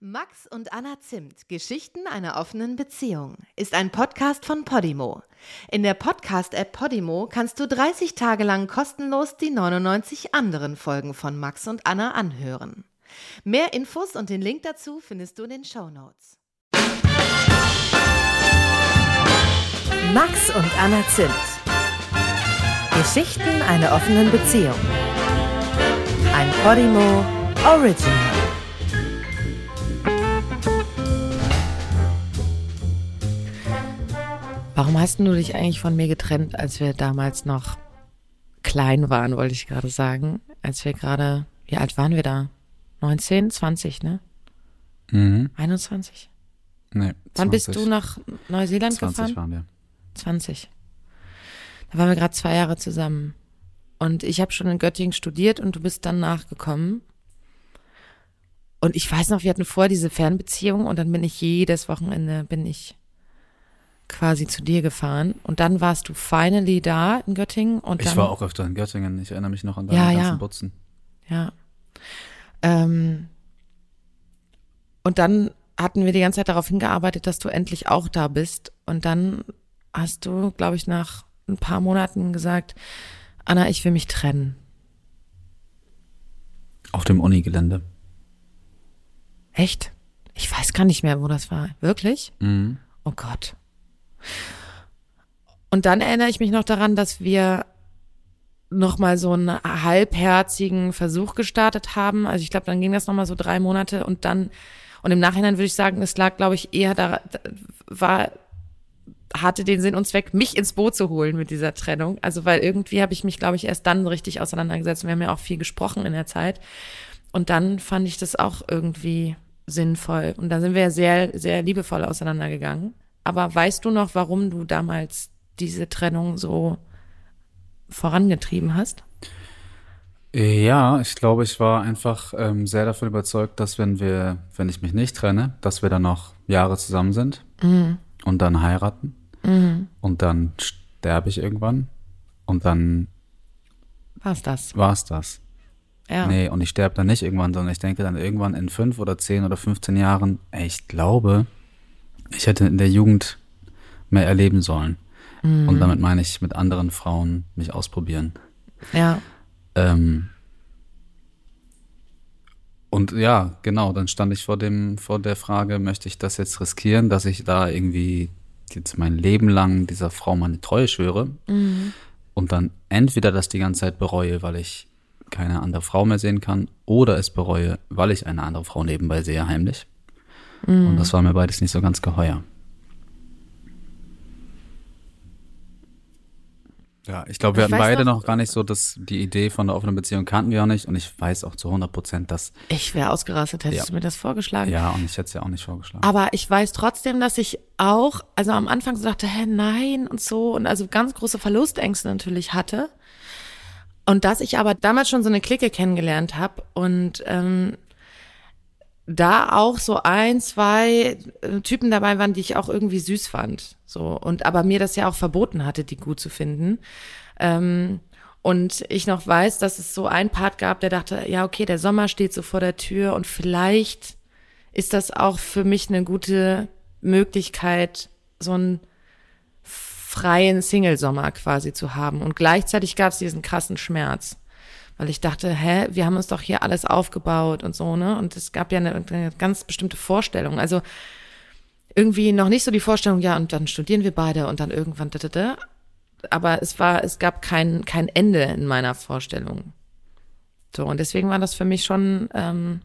Max und Anna Zimt, Geschichten einer offenen Beziehung, ist ein Podcast von Podimo. In der Podcast-App Podimo kannst du 30 Tage lang kostenlos die 99 anderen Folgen von Max und Anna anhören. Mehr Infos und den Link dazu findest du in den Show Notes. Max und Anna Zimt. Geschichten einer offenen Beziehung. Ein Podimo Original. Warum hast du dich eigentlich von mir getrennt, als wir damals noch klein waren, wollte ich gerade sagen? Als wir gerade, wie alt waren wir da? 19, 20, ne? Mhm. 21? Nee, 20. Wann bist du nach Neuseeland 20 gefahren? waren wir. 20. Da waren wir gerade zwei Jahre zusammen. Und ich habe schon in Göttingen studiert und du bist dann nachgekommen. Und ich weiß noch, wir hatten vorher diese Fernbeziehung und dann bin ich jedes Wochenende, bin ich quasi zu dir gefahren. Und dann warst du finally da in Göttingen. Und dann, Ich war auch öfter in Göttingen. Ich erinnere mich noch an deine Ja, ganzen ja. Butzen. Ja. Ähm, und dann hatten wir die ganze Zeit darauf hingearbeitet, dass du endlich auch da bist. Und dann hast du, glaube ich, nach ein paar Monaten gesagt, Anna, ich will mich trennen. Auf dem Unigelände. Echt? Ich weiß gar nicht mehr, wo das war. Wirklich? Mhm. Oh Gott. Und dann erinnere ich mich noch daran, dass wir nochmal so einen halbherzigen Versuch gestartet haben. Also ich glaube, dann ging das nochmal so drei Monate und dann, und im Nachhinein würde ich sagen, es lag, glaube ich, eher da, war, hatte den Sinn und Zweck, mich ins Boot zu holen mit dieser Trennung. Also weil irgendwie habe ich mich, glaube ich, erst dann richtig auseinandergesetzt. Wir haben ja auch viel gesprochen in der Zeit. Und dann fand ich das auch irgendwie sinnvoll. Und dann sind wir sehr, sehr liebevoll auseinandergegangen. Aber weißt du noch, warum du damals diese Trennung so vorangetrieben hast? Ja, ich glaube, ich war einfach ähm, sehr davon überzeugt, dass wenn wir, wenn ich mich nicht trenne, dass wir dann noch Jahre zusammen sind und dann heiraten und dann sterbe ich irgendwann und dann War's das? war's das. Ja. Nee, und ich sterbe dann nicht irgendwann, sondern ich denke dann irgendwann in fünf oder zehn oder 15 Jahren, ey, ich glaube, ich hätte in der Jugend mehr erleben sollen. Und damit meine ich mit anderen Frauen mich ausprobieren. Ja. Ähm, und ja, genau, dann stand ich vor dem, vor der Frage, möchte ich das jetzt riskieren, dass ich da irgendwie jetzt mein Leben lang dieser Frau meine Treue schwöre und dann entweder das die ganze Zeit bereue, weil ich keine andere Frau mehr sehen kann, oder es bereue, weil ich eine andere Frau nebenbei sehe, heimlich. Und das war mir beides nicht so ganz geheuer. Ja, ich glaube, wir Ich hatten beide noch- noch gar nicht so, dass die Idee von der offenen Beziehung kannten wir auch nicht. Und ich weiß auch zu 100 Prozent, dass, Ich wäre ausgerastet, hättest Ja. du mir das vorgeschlagen. ja, und ich hätte es ja auch nicht vorgeschlagen. Aber ich weiß trotzdem, dass ich auch, also am Anfang so dachte, hä, nein und so und also ganz große Verlustängste natürlich hatte. Und dass ich aber damals schon so eine Clique kennengelernt habe und ähm, da auch so ein, zwei äh, Typen dabei waren, die ich auch irgendwie süß fand. So und aber mir das ja auch verboten hatte, die gut zu finden. Ähm, und ich noch weiß, dass es so ein Part gab, der dachte, ja, okay, der Sommer steht so vor der Tür und vielleicht ist das auch für mich eine gute Möglichkeit, so einen freien Single-Sommer quasi zu haben. Und gleichzeitig gab es diesen krassen Schmerz. Weil ich dachte, hä, wir haben uns doch hier alles aufgebaut und so, ne? Und es gab ja eine, eine ganz bestimmte Vorstellung. Also irgendwie noch nicht so die Vorstellung, ja, und dann studieren wir beide und dann irgendwann, da, da, da. aber es war, es gab kein, kein Ende in meiner Vorstellung. So, und deswegen war das für mich schon ähm,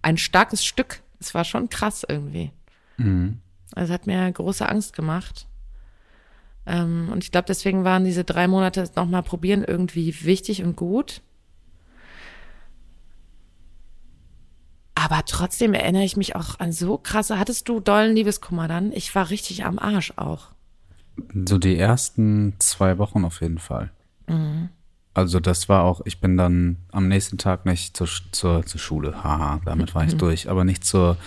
ein starkes Stück. Es war schon krass irgendwie. Mhm. Also es hat mir große Angst gemacht. Ähm, und ich glaube, deswegen waren diese drei Monate nochmal probieren irgendwie wichtig und gut. Aber trotzdem erinnere ich mich auch an so krasse, hattest du dollen Liebeskummer dann? Ich war richtig am Arsch auch. So die ersten zwei Wochen auf jeden Fall. Also das war auch, ich bin dann am nächsten Tag nicht zur, zur, zur Schule, haha, damit war ich durch, aber nicht zur,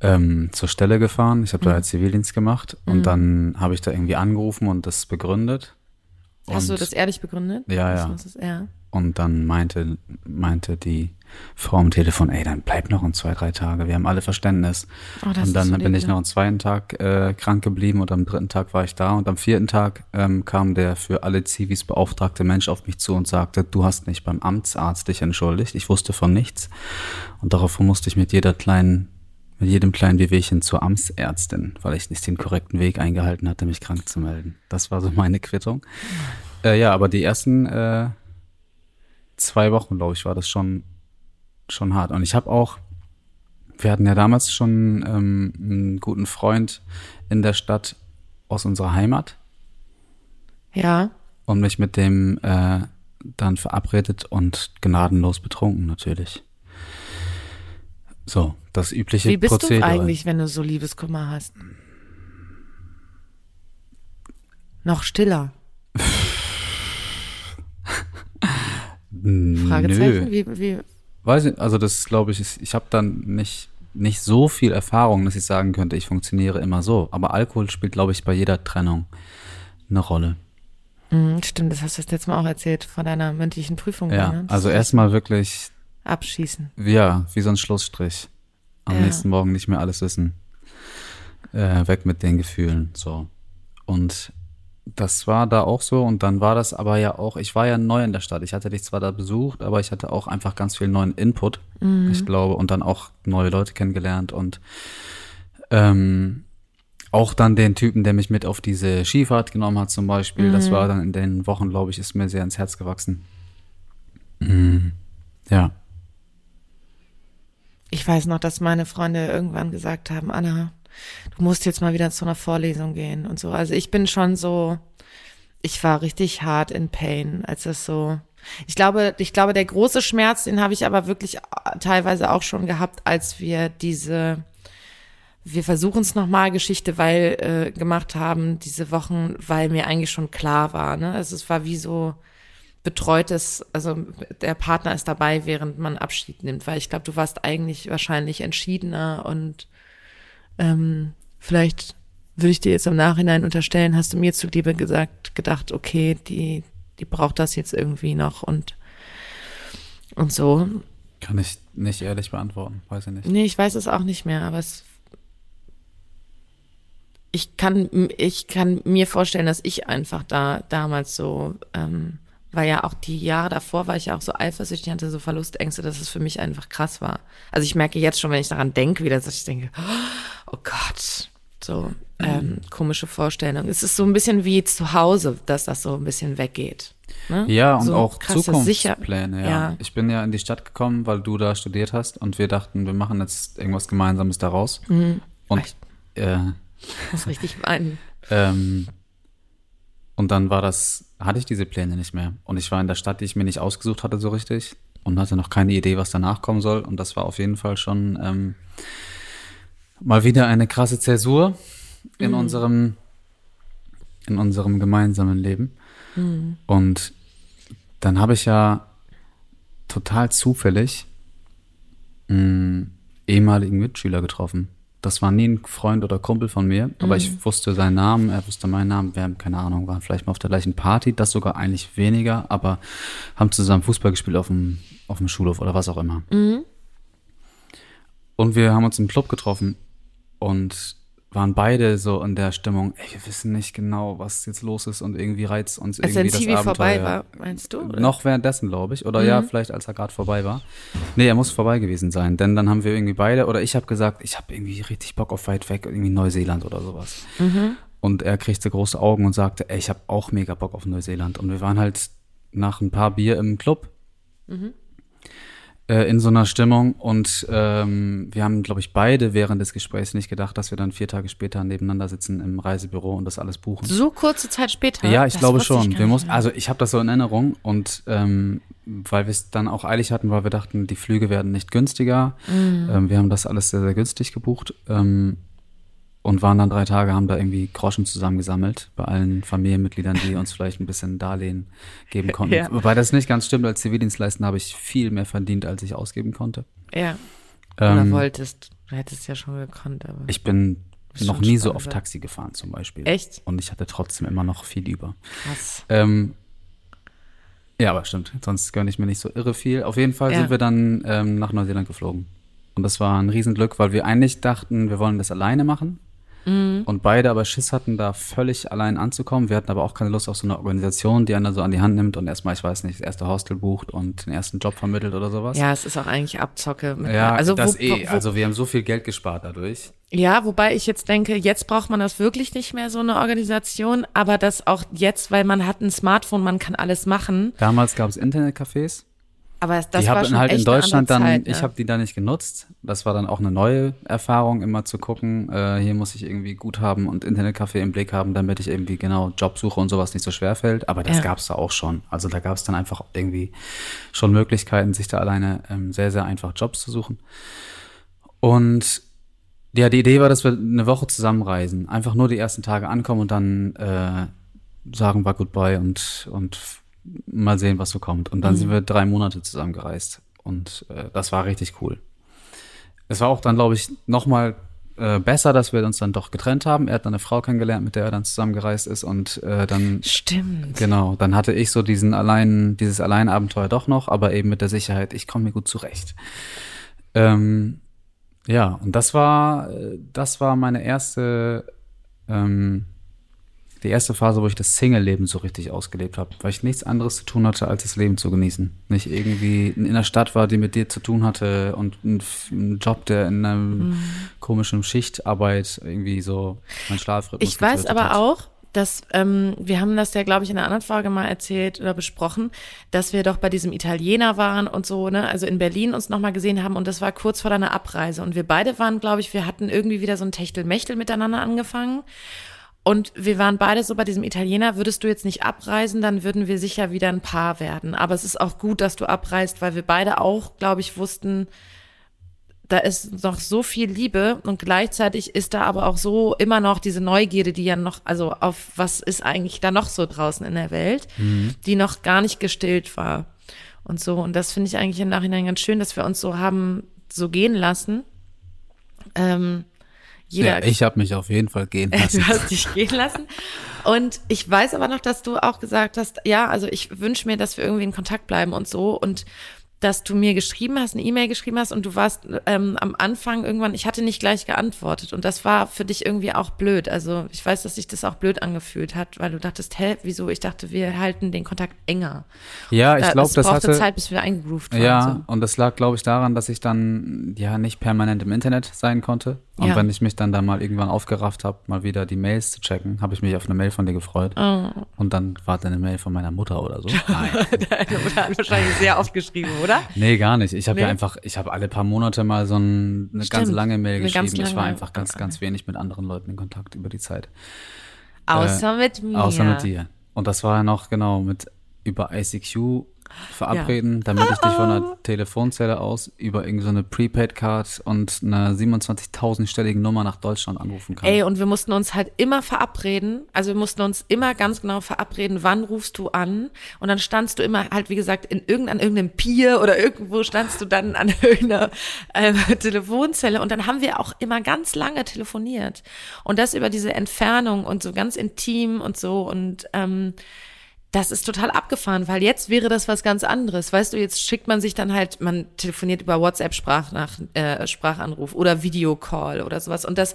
ähm, zur Stelle gefahren. Ich habe da halt Zivildienst gemacht und dann habe ich da irgendwie angerufen und das begründet. Hast du Und- das ehrlich begründet? Ja, ja. Das ja. Und dann meinte, meinte die Frau am Telefon, ey, dann bleib noch in zwei, drei Tage. Wir haben alle Verständnis. Oh, und dann bin ich ja. noch am zweiten Tag äh, krank geblieben und am dritten Tag war ich da. Und am vierten Tag ähm, kam der für alle Zivis beauftragte Mensch auf mich zu und sagte, du hast nicht beim Amtsarzt dich entschuldigt. Ich wusste von nichts. Und daraufhin musste ich mit jeder kleinen, mit jedem kleinen Wehwehchen zur Amtsärztin, weil ich nicht den korrekten Weg eingehalten hatte, mich krank zu melden. Das war so meine Quittung. Äh, ja, aber die ersten äh, zwei Wochen, glaube ich, war das schon schon hart. Und ich habe auch, wir hatten ja damals schon ähm, einen guten Freund in der Stadt aus unserer Heimat Ja. und mich mit dem äh, dann verabredet und gnadenlos betrunken natürlich. So, das übliche Wie bist Prozedere. du eigentlich, wenn du so Liebeskummer hast? Noch stiller. Fragezeichen? Nö. Wie, wie, Weiß ich, also das glaube ich, ist, ich habe dann nicht, nicht so viel Erfahrung, dass ich sagen könnte, ich funktioniere immer so. Aber Alkohol spielt, glaube ich, bei jeder Trennung eine Rolle. Hm, stimmt, das hast du letzte Mal auch erzählt vor deiner mündlichen Prüfung. Ja, ne? also erstmal wirklich, Abschießen. ja, wie so ein Schlussstrich. Am Ja. nächsten Morgen nicht mehr alles wissen. Äh, weg mit den Gefühlen, so. Und das war da auch so und dann war das aber ja auch, ich war ja neu in der Stadt. Ich hatte dich zwar da besucht, aber ich hatte auch einfach ganz viel neuen Input, ich glaube, und dann auch neue Leute kennengelernt und ähm, auch dann den Typen, der mich mit auf diese Skifahrt genommen hat zum Beispiel, das war dann in den Wochen, glaube ich, ist mir sehr ins Herz gewachsen. Mm, ja. Ich weiß noch, dass meine Freunde irgendwann gesagt haben, Anna, du musst jetzt mal wieder zu einer Vorlesung gehen und so. Also ich bin schon so, ich war richtig hart in Pain, als es so. Ich glaube, ich glaube, der große Schmerz, den habe ich aber wirklich teilweise auch schon gehabt, als wir diese wir versuchen es nochmal Geschichte, weil äh, gemacht haben diese Wochen, weil mir eigentlich schon klar war. Ne? Also es war wie so betreutes, also der Partner ist dabei, während man Abschied nimmt, weil ich glaube, du warst eigentlich wahrscheinlich entschiedener und ähm, vielleicht würde ich dir jetzt im Nachhinein unterstellen, hast du mir zuliebe gesagt, gedacht, okay, die, die braucht das jetzt irgendwie noch und und so. Kann ich nicht ehrlich beantworten, weiß ich nicht. Nee, ich weiß es auch nicht mehr, aber es ich kann, ich kann mir vorstellen, dass ich einfach da damals so, ähm, weil ja auch die Jahre davor war ich ja auch so eifersüchtig, hatte so Verlustängste, dass es für mich einfach krass war. Also ich merke jetzt schon, wenn ich daran denke, wieder, dass ich denke, oh Gott, so ähm, komische Vorstellung. Es ist so ein bisschen wie zu Hause, dass das so ein bisschen weggeht. Ne? Ja, und so auch krasse Zukunftspläne, ja. ja. Ich bin ja in die Stadt gekommen, weil du da studiert hast und wir dachten, wir machen jetzt irgendwas Gemeinsames daraus. Mhm. Und Echt? äh, muss richtig weinen. ähm, und dann war das, hatte ich diese Pläne nicht mehr. Und ich war in der Stadt, die ich mir nicht ausgesucht hatte so richtig und hatte noch keine Idee, was danach kommen soll. Und das war auf jeden Fall schon ähm, mal wieder eine krasse Zäsur in unserem in unserem gemeinsamen Leben. Und dann habe ich ja total zufällig einen ehemaligen Mitschüler getroffen. Das war nie ein Freund oder Kumpel von mir, aber ich wusste seinen Namen, er wusste meinen Namen, wir haben keine Ahnung, waren vielleicht mal auf der gleichen Party, das sogar eigentlich weniger, aber haben zusammen Fußball gespielt auf dem, auf dem Schulhof oder was auch immer. Und wir haben uns im Club getroffen und waren beide so in der Stimmung, ey, wir wissen nicht genau, was jetzt los ist und irgendwie reizt uns Als irgendwie das TV vorbei Abenteuer. war, meinst du? Oder? Noch währenddessen, glaube ich. Oder ja, vielleicht als er gerade vorbei war. Nee, er muss vorbei gewesen sein. Denn dann haben wir irgendwie beide, oder ich habe gesagt, ich habe irgendwie richtig Bock auf weit weg, irgendwie Neuseeland oder sowas. Und er kriegte große Augen und sagte, ey, ich habe auch mega Bock auf Neuseeland. Und wir waren halt nach ein paar Bier im Club. Äh, in so einer Stimmung und ähm, wir haben, glaube ich, beide während des Gesprächs nicht gedacht, dass wir dann vier Tage später nebeneinander sitzen im Reisebüro und das alles buchen. So kurze Zeit später? Ja, ich Das glaube ich schon. gar wir nicht muss, mehr. also ich habe das so in Erinnerung und ähm, weil wir es dann auch eilig hatten, weil wir dachten, die Flüge werden nicht günstiger. Mhm. Ähm, wir haben das alles sehr, sehr günstig gebucht ähm, und waren dann drei Tage, haben da irgendwie Groschen zusammengesammelt bei allen Familienmitgliedern, die uns vielleicht ein bisschen Darlehen geben konnten. Ja. Wobei das nicht ganz stimmt, als Zivildienstleister habe ich viel mehr verdient, als ich ausgeben konnte. Ja. Oder Ähm, wolltest. Du hättest ja schon gekonnt, aber. Ich bin noch nie so spannend, oft ja. Taxi gefahren zum Beispiel. Echt? Und ich hatte trotzdem immer noch viel über. krass. Ähm, Ja, aber stimmt. Sonst gönne ich mir nicht so irre viel. Auf jeden Fall Ja. sind wir dann ähm, nach Neuseeland geflogen. Und das war ein Riesenglück, weil wir eigentlich dachten, wir wollen das alleine machen. Mhm. Und beide aber Schiss hatten, da völlig allein anzukommen. Wir hatten aber auch keine Lust auf so eine Organisation, die einen da so an die Hand nimmt und erstmal, ich weiß nicht, das erste Hostel bucht und den ersten Job vermittelt oder sowas. Ja, es ist auch eigentlich Abzocke. Mit, Ja, also das wo, eh. Wo, Also wir haben so viel Geld gespart dadurch. Ja, wobei ich jetzt denke, jetzt braucht man das wirklich nicht mehr, so eine Organisation, aber das auch jetzt, weil man hat ein Smartphone, man kann alles machen. Damals gab es Internetcafés. Aber das die war schon halt in echt eine Deutschland dann, Zeit, ich ne? habe die da nicht genutzt. Das war dann auch eine neue Erfahrung, immer zu gucken, äh, hier muss ich irgendwie Guthaben und Internetcafé im Blick haben, damit ich irgendwie genau Jobsuche und sowas nicht so schwer fällt. Aber das Ja. gab's da auch schon. Also da gab's dann einfach irgendwie schon Möglichkeiten, sich da alleine ähm, sehr, sehr einfach Jobs zu suchen. Und ja, die Idee war, dass wir eine Woche zusammenreisen. Einfach nur die ersten Tage ankommen und dann äh, sagen wir Goodbye und, und mal sehen, was so kommt. Und dann Mhm. sind wir drei Monate zusammengereist. Und äh, das war richtig cool. Es war auch dann, glaube ich, noch mal äh, besser, dass wir uns dann doch getrennt haben. Er hat dann eine Frau kennengelernt, mit der er dann zusammengereist ist. Und äh, dann Stimmt. Genau, dann hatte ich so diesen allein, dieses Alleinabenteuer doch noch, aber eben mit der Sicherheit, ich komme mir gut zurecht. Ähm, ja, und das war, äh, das war meine erste, ähm, die erste Phase, wo ich das Single-Leben so richtig ausgelebt habe, weil ich nichts anderes zu tun hatte, als das Leben zu genießen. Nicht irgendwie in der Stadt war, die mit dir zu tun hatte und ein, Job, der in einem komischen Schichtarbeit irgendwie so mein Schlafrhythmus Ich weiß aber hat. auch, dass ähm, wir haben das ja, glaube ich, in einer anderen Folge mal erzählt oder besprochen, dass wir doch bei diesem Italiener waren und so, ne, also in Berlin uns nochmal gesehen haben und das war kurz vor deiner Abreise und wir beide waren, glaube ich, wir hatten irgendwie wieder so ein Techtelmechtel miteinander angefangen und wir waren beide so bei diesem Italiener, würdest du jetzt nicht abreisen, dann würden wir sicher wieder ein Paar werden. Aber es ist auch gut, dass du abreist, weil wir beide auch, glaube ich, wussten, da ist noch so viel Liebe und gleichzeitig ist da aber auch so immer noch diese Neugierde, die ja noch, also auf was ist eigentlich da noch so draußen in der Welt, die noch gar nicht gestillt war und so. Und das finde ich eigentlich im Nachhinein ganz schön, dass wir uns so haben so gehen lassen. Ähm, jeder, Ja, ich habe mich auf jeden Fall gehen lassen. Du hast dich gehen lassen. Und ich weiß aber noch, dass du auch gesagt hast, ja, also ich wünsche mir, dass wir irgendwie in Kontakt bleiben und so. Und dass du mir geschrieben hast, eine E-Mail geschrieben hast und du warst ähm, am Anfang irgendwann, ich hatte nicht gleich geantwortet und das war für dich irgendwie auch blöd. Also ich weiß, dass sich das auch blöd angefühlt hat, weil du dachtest, hä, wieso? Ich dachte, wir halten den Kontakt enger. Ja, ich Da- glaube, es das brauchte hatte. Zeit, bis wir eingegroovt waren. Ja, So. und das lag, glaube ich, daran, dass ich dann ja nicht permanent im Internet sein konnte. Und Ja. wenn ich mich dann da mal irgendwann aufgerafft habe, mal wieder die Mails zu checken, habe ich mich auf eine Mail von dir gefreut. Oh. Und dann war da eine Mail von meiner Mutter oder so. Nein. Deine Mutter hat wahrscheinlich sehr oft geschrieben, oder? Nee, gar nicht. Ich habe ja Nee? einfach, ich habe alle paar Monate mal so ein, eine ganz Stimmt, lange Mail eine geschrieben. ganz ich war lange. einfach ganz, ganz wenig mit anderen Leuten in Kontakt über die Zeit. Außer mit mir. Außer mit dir. Und das war ja noch genau mit über ICQ verabreden, damit ich dich von der Telefonzelle aus über irgendeine Prepaid-Card und eine 27.000-stellige Nummer nach Deutschland anrufen kann. Ey, und wir mussten uns halt immer verabreden. Also wir mussten uns immer ganz genau verabreden, wann rufst du an. Und dann standst du immer halt, wie gesagt, in irgendein, irgendeinem Pier oder irgendwo standst du dann an irgendeiner äh, Telefonzelle. Und dann haben wir auch immer ganz lange telefoniert. Und das über diese Entfernung und so ganz intim und so. Und ähm, das ist total abgefahren, weil jetzt wäre das was ganz anderes. Weißt du, jetzt schickt man sich dann halt, man telefoniert über WhatsApp Sprachnach, äh, Sprachanruf oder Videocall oder sowas. Und das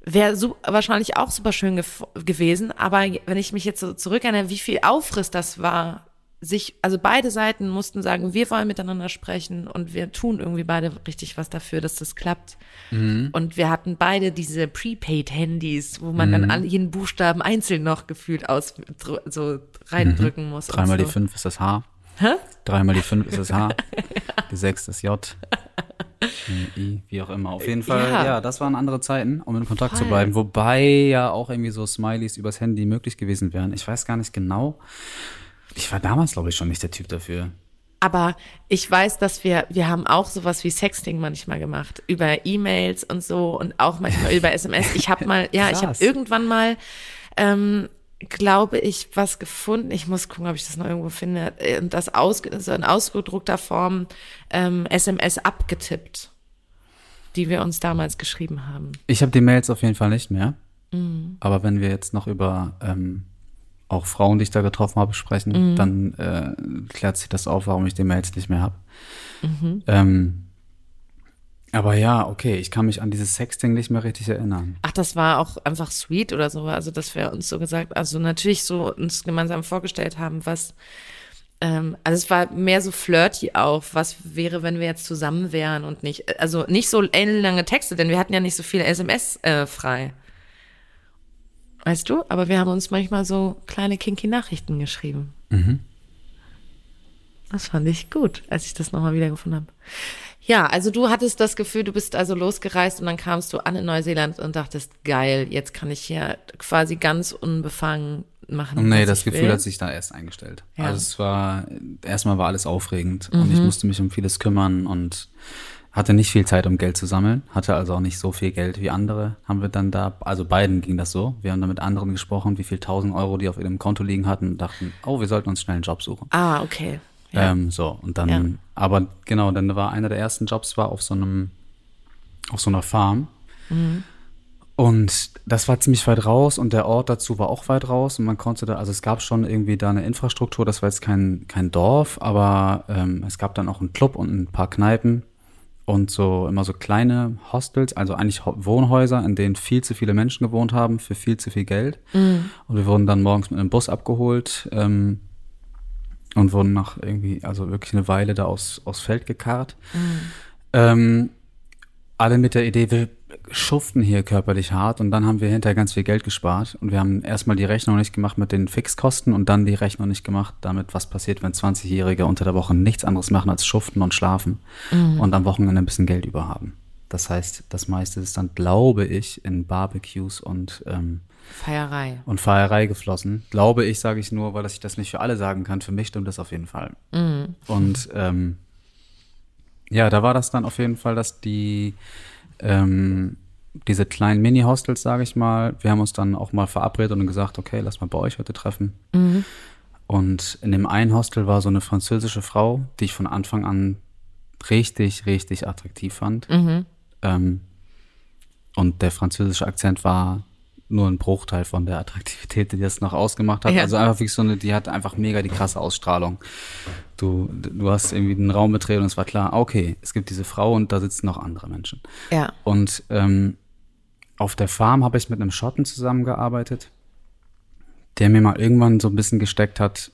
wäre so, wahrscheinlich auch super schön gewesen. Aber wenn ich mich jetzt so zurückerinnere, wie viel Aufriss das war, sich, also beide Seiten mussten sagen, wir wollen miteinander sprechen und wir tun irgendwie beide richtig was dafür, dass das klappt. Und wir hatten beide diese Prepaid-Handys, wo man dann an jeden Buchstaben einzeln noch gefühlt aus, so reindrücken muss. und Dreimal so. die 5 ist das H. Hä? Dreimal die 5 ist das H. Die 6 ist J. Die I, wie auch immer. Auf jeden Fall, Ja. ja, das waren andere Zeiten, um in Kontakt zu Voll. bleiben. Wobei ja auch irgendwie so Smileys übers Handy möglich gewesen wären. Ich weiß gar nicht genau. Ich war damals, glaube ich, schon nicht der Typ dafür. Aber ich weiß, dass wir, wir haben auch sowas wie Sexting manchmal gemacht. Über E-Mails und so und auch manchmal über SMS. Ich habe mal, ja, ich habe irgendwann mal, ähm, glaube ich, was gefunden. Ich muss gucken, ob ich das noch irgendwo finde. äh, Und das aus, so in ausgedruckter Form ähm, SMS abgetippt, die wir uns damals geschrieben haben. Ich habe die Mails auf jeden Fall nicht mehr. Mhm. Aber wenn wir jetzt noch über ähm, auch Frauen, die ich da getroffen habe, sprechen, dann äh, klärt sich das auf, warum ich die Mails nicht mehr habe. Ähm, aber ja, okay, ich kann mich an dieses Sexting nicht mehr richtig erinnern. Ach, das war auch einfach sweet oder so, also dass wir uns so gesagt, also natürlich so uns gemeinsam vorgestellt haben, was, ähm, also es war mehr so flirty auch, was wäre, wenn wir jetzt zusammen wären und nicht, also nicht so ellenlange Texte, denn wir hatten ja nicht so viele SMS äh, frei. Weißt du? Aber wir haben uns manchmal so kleine kinky Nachrichten geschrieben. Das fand ich gut, als ich das nochmal wiedergefunden habe. Ja, also du hattest das Gefühl, du bist also losgereist und dann kamst du an in Neuseeland und dachtest, geil, jetzt kann ich hier quasi ganz unbefangen machen. Nee, das Gefühl will. hat sich da erst eingestellt. Ja. Also es war, erstmal war alles aufregend und ich musste mich um vieles kümmern und hatte nicht viel Zeit, um Geld zu sammeln, hatte also auch nicht so viel Geld wie andere. Haben wir dann da, also beiden ging das so. Wir haben da mit anderen gesprochen, wie viel tausend Euro die auf ihrem Konto liegen hatten und dachten, oh, wir sollten uns schnell einen Job suchen. Ah, okay. Ja. Ähm, so, und dann, Ja. aber genau, dann war einer der ersten Jobs war auf so einem, auf so einer Farm. Und das war ziemlich weit raus und der Ort dazu war auch weit raus und man konnte da, also es gab schon irgendwie da eine Infrastruktur, das war jetzt kein, kein Dorf, aber ähm, es gab dann auch einen Club und ein paar Kneipen und so immer so kleine Hostels, also eigentlich Wohnhäuser, in denen viel zu viele Menschen gewohnt haben für viel zu viel Geld. Und wir wurden dann morgens mit einem Bus abgeholt ähm, und wurden nach irgendwie, also wirklich eine Weile da aus, aus Feld gekarrt. Ähm, alle mit der Idee, wir schuften hier körperlich hart und dann haben wir hinterher ganz viel Geld gespart und wir haben erstmal die Rechnung nicht gemacht mit den Fixkosten und dann die Rechnung nicht gemacht damit, was passiert, wenn 20-Jährige unter der Woche nichts anderes machen als schuften und schlafen und am Wochenende ein bisschen Geld über haben. Das heißt, das meiste ist dann, glaube ich, in Barbecues und ähm, Feierei. und Feierei geflossen. Glaube ich, sage ich nur, weil ich das nicht für alle sagen kann. Für mich stimmt das auf jeden Fall. Und ähm, ja, da war das dann auf jeden Fall, dass die ähm, diese kleinen Mini-Hostels, sage ich mal, wir haben uns dann auch mal verabredet und gesagt, okay, lass mal bei euch heute treffen. Und in dem einen Hostel war so eine französische Frau, die ich von Anfang an richtig, richtig attraktiv fand. Ähm, und der französische Akzent war nur ein Bruchteil von der Attraktivität, die das noch ausgemacht hat. Ja. Also einfach wirklich so eine, die hat einfach mega die krasse Ausstrahlung. Du, du hast irgendwie den Raum betreten und es war klar, okay, es gibt diese Frau und da sitzen noch andere Menschen. Ja. Und ähm, auf der Farm habe ich mit einem Schotten zusammengearbeitet, der mir mal irgendwann so ein bisschen gesteckt hat,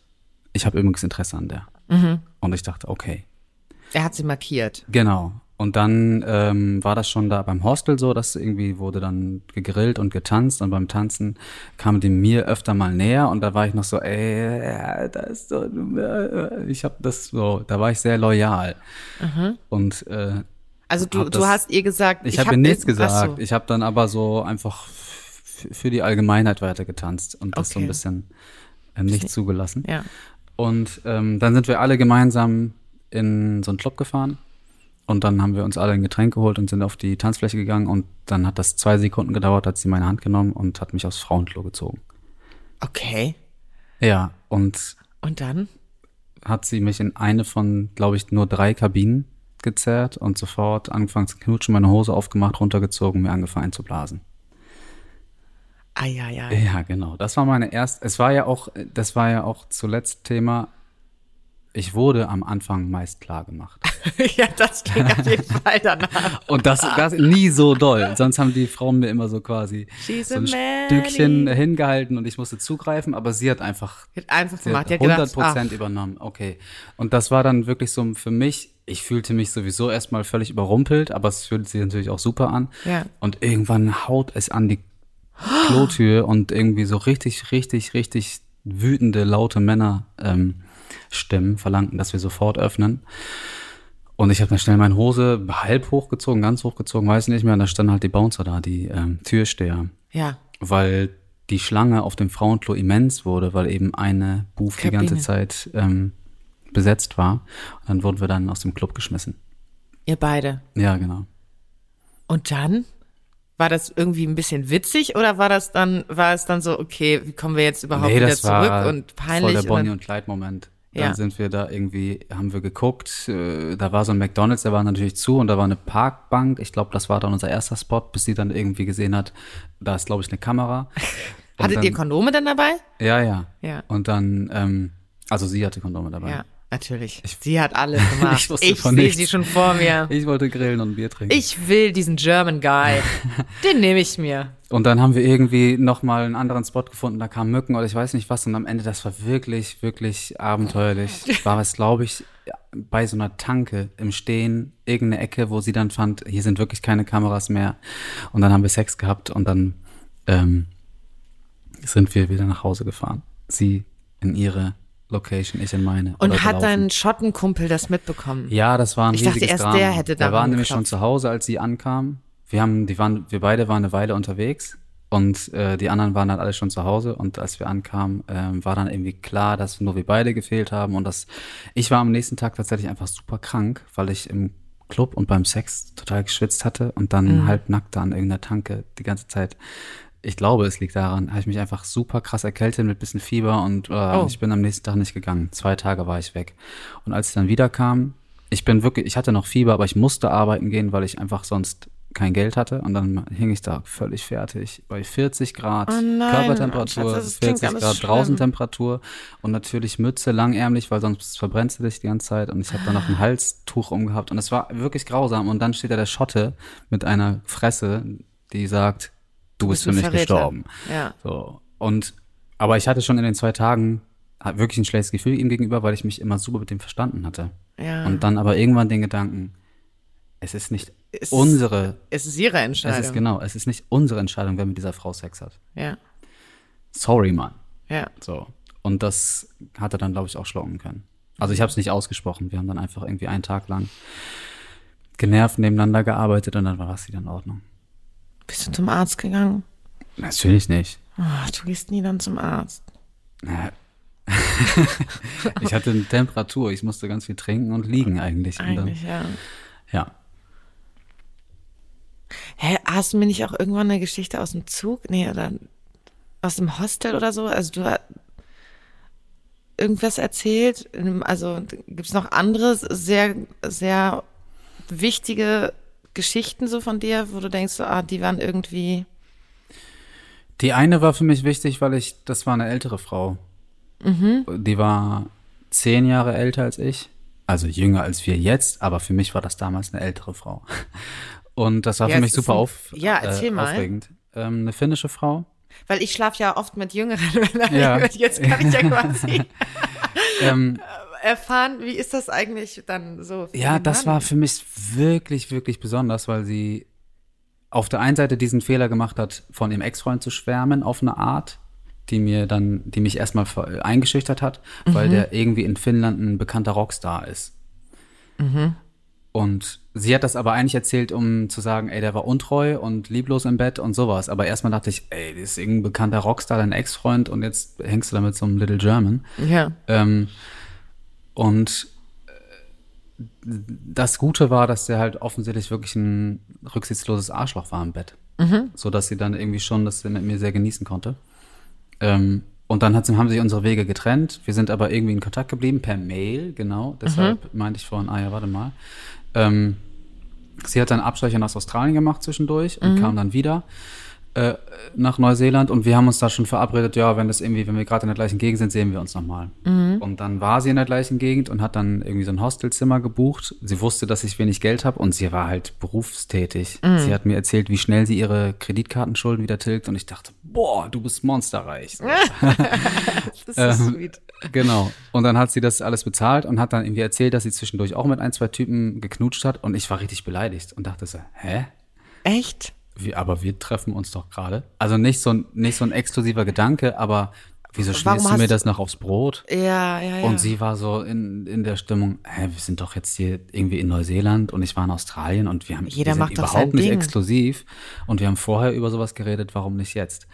ich habe übrigens Interesse an der. Und ich dachte, okay, Er hat sie markiert. Genau. Und dann ähm, war das schon da beim Hostel so, dass irgendwie wurde dann gegrillt und getanzt und beim Tanzen kam die mir öfter mal näher und da war ich noch so, ey, da ist so, ich habe das so, da war ich sehr loyal. Und äh, Also du, Hab du das- hast ihr gesagt, ich, habe hab ihr nichts ach so. gesagt. Ich habe dann aber so einfach für die Allgemeinheit weiter getanzt und das so Okay. ein bisschen ähm, nicht zugelassen. Ja. Und ähm, dann sind wir alle gemeinsam in so einen Club gefahren. Und dann haben wir uns alle ein Getränk geholt und sind auf die Tanzfläche gegangen. Und dann hat das zwei Sekunden gedauert, hat sie meine Hand genommen und hat mich aufs Frauenklo gezogen. Okay. Ja, und Und dann? hat sie mich in eine von, glaube ich, nur drei Kabinen gezerrt und sofort angefangen zu knutschen, meine Hose aufgemacht, runtergezogen, mir angefangen zu blasen. Eieiei. Ja, genau. Das war meine erste. Es war ja auch, das war ja auch zuletzt Thema. Ich wurde am Anfang meist klar gemacht. ja, das ging auf jeden Fall danach. Und das, das nie so doll. Sonst haben die Frauen mir immer so quasi She's so ein. Stückchen hingehalten und ich musste zugreifen, aber sie hat einfach hat einfach gemacht. hat Die hat 100 gedacht, ah, Prozent übernommen. Okay. Und das war dann wirklich so für mich, ich fühlte mich sowieso erstmal völlig überrumpelt, aber es fühlt sich natürlich auch super an. Ja. Und irgendwann haut es an die Klotür und irgendwie so richtig, richtig, richtig wütende, laute Männer ähm, Stimmen verlangten, dass wir sofort öffnen. Und ich habe dann schnell meine Hose halb hochgezogen, ganz hochgezogen, weiß nicht mehr. Und da standen halt die Bouncer da, die ähm, Türsteher. ja. Weil die Schlange auf dem Frauenklo immens wurde, weil eben eine Booth die ganze. Zeit ähm, besetzt war. Und dann wurden wir dann aus dem Club geschmissen. Ihr beide. Ja, genau. Und dann? War das irgendwie ein bisschen witzig oder war das dann, war es dann so, okay, wie kommen wir jetzt überhaupt nee, wieder zurück und peinlich? voll der Bonnie und Clyde-Moment. Dann Ja. sind wir da irgendwie, haben wir geguckt, äh, da war so ein McDonalds, der war natürlich zu und da war eine Parkbank. Ich glaube, das war dann unser erster Spot, bis sie dann irgendwie gesehen hat, da ist, glaube ich, eine Kamera. Hattet dann, ihr Kondome denn dabei? Ja, ja. Ja. Und dann, ähm, also sie hatte Kondome dabei. Ja, natürlich. sie hat alles gemacht. Ich wusste ich von sehe sie schon vor mir. Ich wollte grillen und ein Bier trinken. Ich will diesen German Guy. Den nehme ich mir. Und dann haben wir irgendwie nochmal einen anderen Spot gefunden, da kamen Mücken oder ich weiß nicht was. Und am Ende, das war wirklich, wirklich abenteuerlich. War es, glaube ich, bei so einer Tanke im Stehen, irgendeine Ecke, wo sie dann fand, hier sind wirklich keine Kameras mehr. Und dann haben wir Sex gehabt und dann ähm, sind wir wieder nach Hause gefahren. Sie in ihre Location, ich in meine. Und hat dein Schottenkumpel das mitbekommen? Ja, das war ein Ich dachte riesiges erst, Drama. der hätte Der war nämlich schon zu Hause, als sie ankam. Wir haben, die waren, wir beide waren eine Weile unterwegs und äh, die anderen waren dann alle schon zu Hause. Und als wir ankamen, ähm, war dann irgendwie klar, dass nur wir beide gefehlt haben und dass ich war am nächsten Tag tatsächlich einfach super krank, weil ich im Club und beim Sex total geschwitzt hatte und dann Mhm. halb nackt da an irgendeiner Tanke die ganze Zeit. Ich glaube, es liegt daran, habe ich mich einfach super krass erkältet mit bisschen Fieber und äh, Oh. ich bin am nächsten Tag nicht gegangen. Zwei Tage war ich weg. Und als ich dann wiederkam, ich bin wirklich, ich hatte noch Fieber, aber ich musste arbeiten gehen, weil ich einfach sonst kein Geld hatte. Und dann hing ich da völlig fertig bei 40 Grad Oh nein, Körpertemperatur, Schatz, das klingt 40 alles Grad schlimm. Draußentemperatur und natürlich Mütze langärmlich, weil sonst verbrennst du dich die ganze Zeit. Und ich habe dann noch ein Halstuch umgehabt und es war wirklich grausam. Und dann steht da der Schotte mit einer Fresse, die sagt, du, bist bist für mich Verräter. gestorben. Ja. So. Und, aber ich hatte schon in den zwei Tagen hat wirklich ein schlechtes Gefühl ihm gegenüber, weil ich mich immer super mit dem verstanden hatte. Ja. Und dann aber irgendwann den Gedanken, es ist nicht Es- unsere, Es ist ihre es Entscheidung. ist genau, es ist nicht unsere Entscheidung, wer mit dieser Frau Sex hat. Ja. Sorry, Mann. Ja. So. Und das hat er dann, glaube ich, auch schlucken können. Also ich habe es nicht ausgesprochen. Wir haben dann einfach irgendwie einen Tag lang genervt nebeneinander gearbeitet und dann war es wieder in Ordnung. Bist du zum Arzt gegangen? Natürlich nicht. Ach, du gehst nie dann zum Arzt. Ja. ich hatte eine Temperatur, ich musste ganz viel trinken und liegen eigentlich. Und Eigentlich, ja. Dann, ja. Hä, hast du mir nicht auch irgendwann eine Geschichte aus dem Zug? Nee, oder aus dem Hostel oder so? Also du hast irgendwas erzählt? Also gibt es noch andere sehr, sehr wichtige Geschichten so von dir, wo du denkst, so, ah, die waren irgendwie. Die eine war für mich wichtig, weil ich, das war eine ältere Frau. Die war zehn Jahre älter als ich. Also jünger als wir jetzt, aber für mich war das damals eine ältere Frau. Und das war Ja, für mich super ein- auf, Ja, erzähl äh, mal. aufregend. Ähm, eine finnische Frau. Weil ich schlafe ja oft mit Jüngeren Männern. Ja. Jetzt kann ich ja quasi Ähm, erfahren, wie ist das eigentlich dann so? Ja, das Mann? war für mich wirklich, wirklich besonders, weil sie auf der einen Seite diesen Fehler gemacht hat, von ihrem Ex-Freund zu schwärmen auf eine Art, die mir dann, die mich erstmal ver- eingeschüchtert hat, weil der irgendwie in Finnland ein bekannter Rockstar ist. Und sie hat das aber eigentlich erzählt, um zu sagen, ey, der war untreu und lieblos im Bett und sowas. Aber erstmal dachte ich, ey, das ist irgendein bekannter Rockstar, dein Ex-Freund und jetzt hängst du da mit so einem Little German. Ja. Ähm, und äh, das Gute war, dass der halt offensichtlich wirklich ein rücksichtsloses Arschloch war im Bett. So dass sie dann irgendwie schon das mit mir sehr genießen konnte. Ähm, und dann hat, haben sich unsere Wege getrennt. Wir sind aber irgendwie in Kontakt geblieben, per Mail, genau. Deshalb meinte ich vorhin, ah ja, warte mal. Ähm, sie hat dann Abstecher nach Australien gemacht zwischendurch und kam dann wieder äh, nach Neuseeland und wir haben uns da schon verabredet, ja, wenn das irgendwie, wenn wir gerade in der gleichen Gegend sind, sehen wir uns nochmal. Und dann war sie in der gleichen Gegend und hat dann irgendwie so ein Hostelzimmer gebucht. Sie wusste, dass ich wenig Geld habe und sie war halt berufstätig. Sie hat mir erzählt, wie schnell sie ihre Kreditkartenschulden wieder tilgt und ich dachte, boah, du bist monsterreich. So. Das Ähm, ist sweet. Genau. Und dann hat sie das alles bezahlt und hat dann irgendwie erzählt, dass sie zwischendurch auch mit ein, zwei Typen geknutscht hat und ich war richtig beleidigt und dachte so, hä? Echt? Wie, aber wir treffen uns doch gerade. Also nicht so ein, nicht so ein exklusiver Gedanke, aber wieso schmierst du mir das noch aufs Brot? Ja, ja, ja. Und sie war so in, in der Stimmung, hä, wir sind doch jetzt hier irgendwie in Neuseeland und ich war in Australien und wir haben Jeder wir sind macht überhaupt nicht Ding. exklusiv und wir haben vorher über sowas geredet, warum nicht jetzt?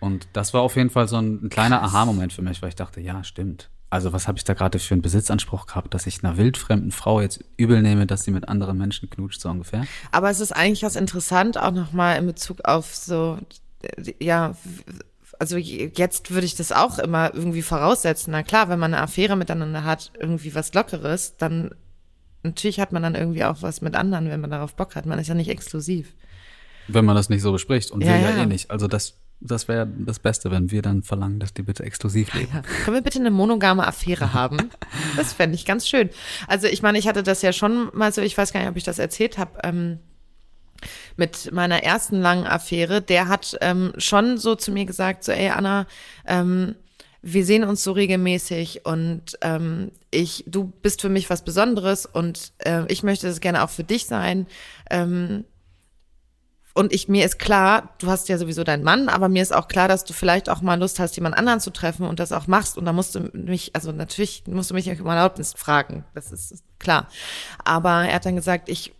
Und das war auf jeden Fall so ein, ein kleiner Aha-Moment für mich, weil ich dachte, ja, stimmt. Also was habe ich da gerade für einen Besitzanspruch gehabt, dass ich einer wildfremden Frau jetzt übel nehme, dass sie mit anderen Menschen knutscht, so ungefähr? Aber es ist eigentlich ganz interessant, auch nochmal in Bezug auf so, ja, also je- jetzt würde ich das auch immer irgendwie voraussetzen. Na klar, wenn man eine Affäre miteinander hat, irgendwie was Lockeres, dann natürlich hat man dann irgendwie auch was mit anderen, wenn man darauf Bock hat. Man ist ja nicht exklusiv. Wenn man das nicht so bespricht und Ja, will ja, ja. eh nicht. Also das das wäre das Beste, wenn wir dann verlangen, dass die bitte exklusiv leben. Ja. Können wir bitte eine monogame Affäre haben? Das fände ich ganz schön. Also ich meine, ich hatte das ja schon mal so, ich weiß gar nicht, ob ich das erzählt habe, ähm, mit meiner ersten langen Affäre, der hat ähm, schon so zu mir gesagt, so, ey Anna, ähm, wir sehen uns so regelmäßig und ähm, ich, du bist für mich was Besonderes und äh, ich möchte das gerne auch für dich sein. Ähm, und ich, mir ist klar, du hast ja sowieso deinen Mann, aber mir ist auch klar, dass du vielleicht auch mal Lust hast, jemand anderen zu treffen und das auch machst. Und da musst du mich, also natürlich musst du mich um Erlaubnis fragen. Das ist klar. Aber er hat dann gesagt, ich